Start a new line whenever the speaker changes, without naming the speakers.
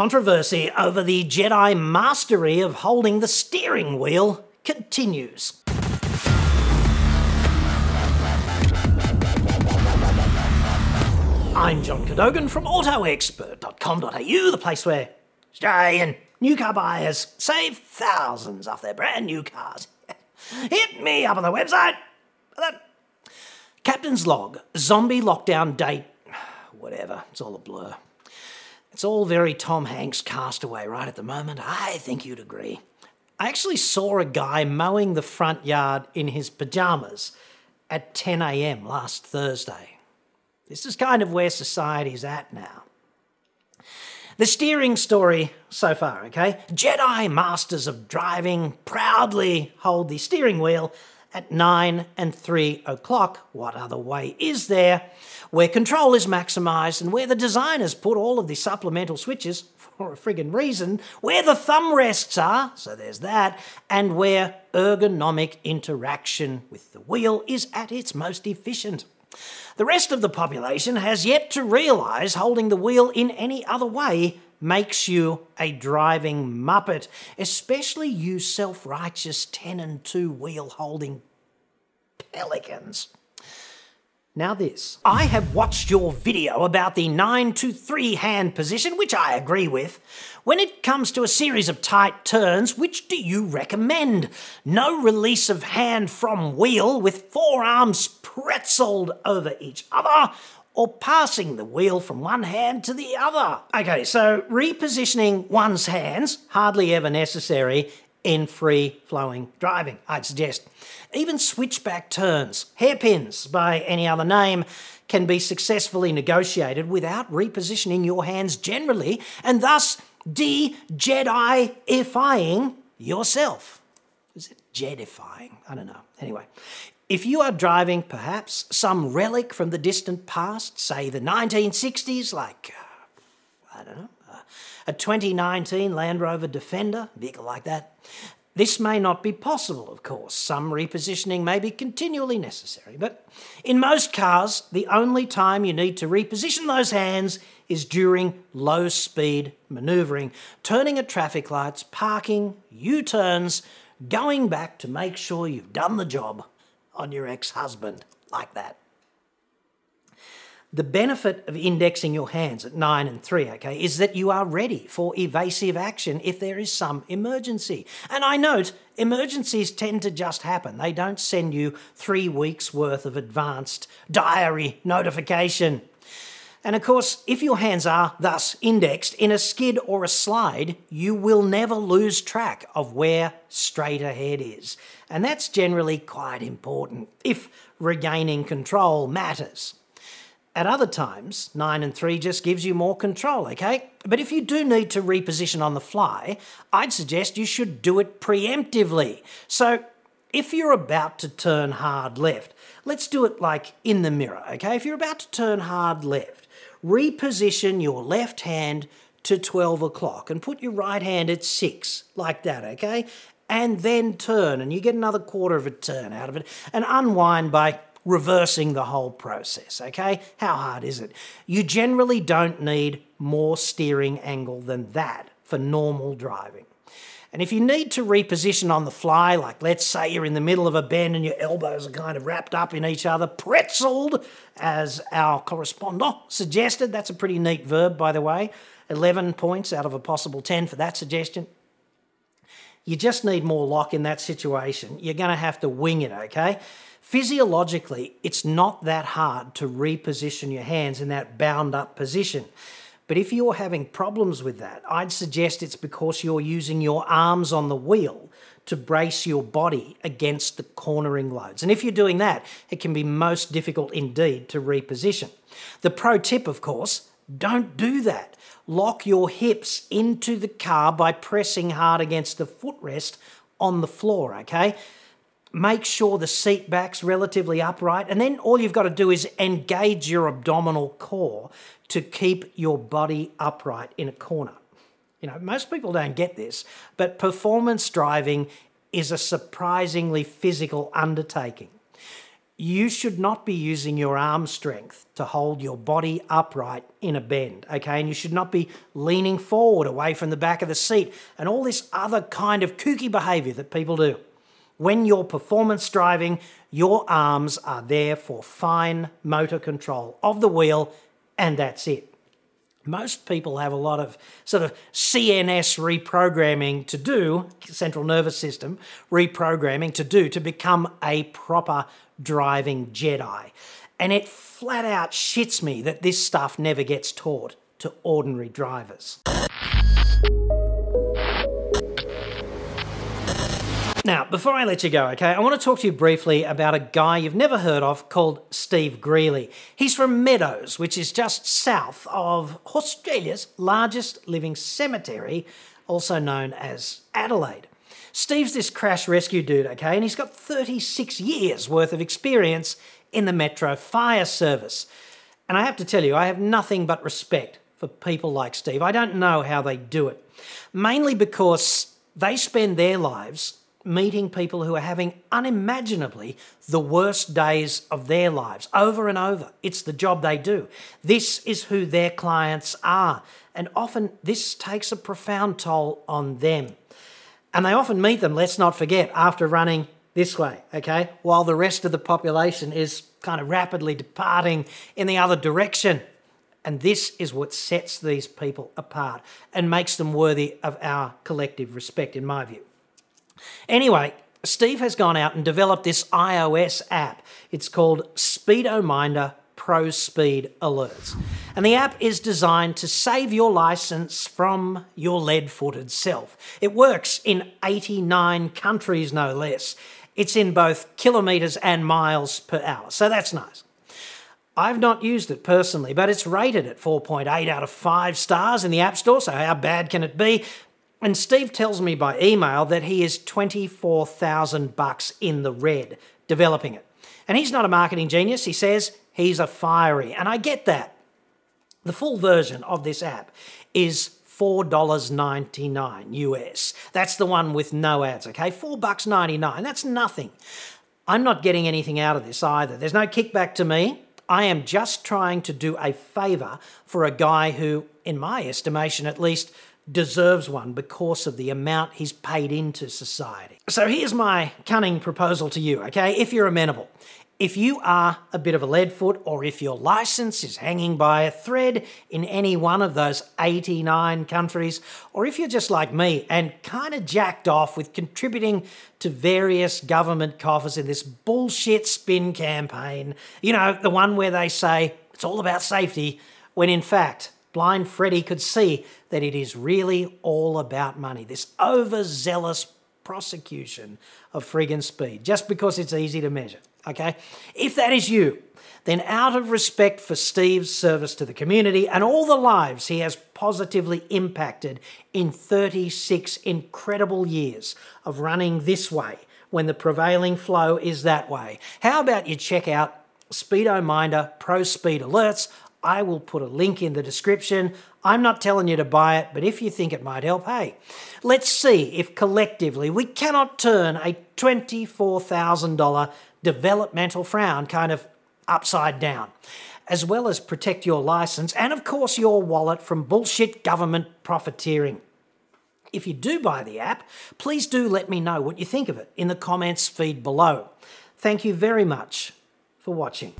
controversy over the Jedi mastery of holding the steering wheel continues. I'm John Cadogan from AutoExpert.com.au, the place where Australian new car buyers save thousands off their brand new cars. Hit me up on the website. Captain's log, zombie lockdown date, whatever, it's all a blur. It's all very Tom Hanks castaway right at the moment. I think you'd agree. I actually saw a guy mowing the front yard in his pyjamas at 10 a.m. last Thursday. This is kind of where society's at now. The steering story so far, okay? Jedi Masters of Driving proudly hold the steering wheel at 9 and 3 o'clock. What other way is there? Where control is maximised and where the designers put all of the supplemental switches for a friggin' reason, where the thumb rests are, so there's that, and where ergonomic interaction with the wheel is at its most efficient. The rest of the population has yet to realise holding the wheel in any other way makes you a driving muppet, especially you self righteous 10 and 2 wheel holding pelicans. Now, this. I have watched your video about the 9 to 3 hand position, which I agree with. When it comes to a series of tight turns, which do you recommend? No release of hand from wheel with forearms pretzeled over each other, or passing the wheel from one hand to the other. Okay, so repositioning one's hands, hardly ever necessary in free flowing driving, I'd suggest. Even switchback turns, hairpins by any other name, can be successfully negotiated without repositioning your hands generally and thus de Jedi-ifying yourself. Is it Jedifying? I don't know. Anyway, if you are driving perhaps some relic from the distant past, say the 1960s, like, uh, I don't know, uh, a 2019 Land Rover Defender, vehicle like that, this may not be possible, of course. Some repositioning may be continually necessary, but in most cars, the only time you need to reposition those hands is during low speed manoeuvring, turning at traffic lights, parking, U turns, going back to make sure you've done the job on your ex husband, like that. The benefit of indexing your hands at 9 and 3, okay, is that you are ready for evasive action if there is some emergency. And I note, emergencies tend to just happen. They don't send you three weeks' worth of advanced diary notification. And of course, if your hands are thus indexed in a skid or a slide, you will never lose track of where straight ahead is. And that's generally quite important if regaining control matters. At other times, 9 and 3 just gives you more control, okay? But if you do need to reposition on the fly, I'd suggest you should do it preemptively. So if you're about to turn hard left, let's do it like in the mirror, okay? If you're about to turn hard left, reposition your left hand to 12 o'clock and put your right hand at 6, like that, okay? And then turn, and you get another quarter of a turn out of it, and unwind by reversing the whole process, okay? How hard is it? You generally don't need more steering angle than that for normal driving. And if you need to reposition on the fly, like let's say you're in the middle of a bend and your elbows are kind of wrapped up in each other, pretzeled, as our correspondent suggested, that's a pretty neat verb, by the way. 11 points out of a possible 10 for that suggestion. You just need more lock in that situation. You're going to have to wing it, okay? Physiologically, it's not that hard to reposition your hands in that bound up position. But if you're having problems with that, I'd suggest it's because you're using your arms on the wheel to brace your body against the cornering loads. And if you're doing that, it can be most difficult indeed to reposition. The pro tip, of course, don't do that. Lock your hips into the car by pressing hard against the footrest on the floor, okay? Make sure the seat back's relatively upright, and then all you've got to do is engage your abdominal core to keep your body upright in a corner. You know, most people don't get this, but performance driving is a surprisingly physical undertaking. you should not be using your arm strength to hold your body upright in a bend, okay? And you should not be leaning forward away from the back of the seat and all this other kind of kooky behavior that people do. When you're performance driving, your arms are there for fine motor control of the wheel, and that's it. Most people have a lot of sort of CNS reprogramming to do, central nervous system reprogramming to do to become a proper driving Jedi. And it flat out shits me that this stuff never gets taught to ordinary drivers. Now, before I let you go, okay, I want to talk to you briefly about a guy you've never heard of called Steve Greeley. He's from Meadows, which is just south of Australia's largest living cemetery, also known as Adelaide. Steve's this crash rescue dude, okay, and he's got 36 years worth of experience in the Metro Fire Service. And I have to tell you, I have nothing but respect for people like Steve. I don't know how they do it, mainly because they spend their lives meeting people who are having unimaginably the worst days of their lives over and over. It's the job they do. This is who their clients are. And often this takes a profound toll on them. And they often meet them, let's not forget, after running this way, okay, while the rest of the population is kind of rapidly departing in the other direction. And this is what sets these people apart and makes them worthy of our collective respect, in my view. Anyway, Steve has gone out and developed this iOS app. It's called Speedominder Pro Speed Alerts. And the app is designed to save your license from your lead footed self. It works in 89 countries, no less. It's in both kilometres and miles per hour, so that's nice. I've not used it personally, but it's rated at 4.8 out of 5 stars in the App Store, so how bad can it be? And Steve tells me by email that he is 24,000 bucks in the red developing it. And he's not a marketing genius, he says he's a firie, and I get that. The full version of this app is $4.99 US. That's the one with no ads, okay? 4 bucks 99. That's nothing. I'm not getting anything out of this either. There's no kickback to me. I am just trying to do a favor for a guy who, in my estimation at least, deserves one because of the amount he's paid into society. So here's my cunning proposal to you, okay? If you're amenable, if you are a bit of a lead foot, or if your license is hanging by a thread in any one of those 89 countries, or if you're just like me and kind of jacked off with contributing to various government coffers in this bullshit spin campaign, you know, the one where they say it's all about safety, when in fact, blind Freddy could see that it is really all about money. This overzealous prosecution of friggin' speed, just because it's easy to measure okay? If that is you, then out of respect for Steve's service to the community and all the lives he has positively impacted in 36 incredible years of running this way when the prevailing flow is that way, how about you check out Speedominder Pro Speed Alerts? I will put a link in the description. I'm not telling you to buy it, but if you think it might help, hey, let's see if collectively we cannot turn a $24,000 developmental frown kind of upside down, as well as protect your license and, of course, your wallet from bullshit government profiteering. If you do buy the app, please do let me know what you think of it in the comments feed below. Thank you very much for watching.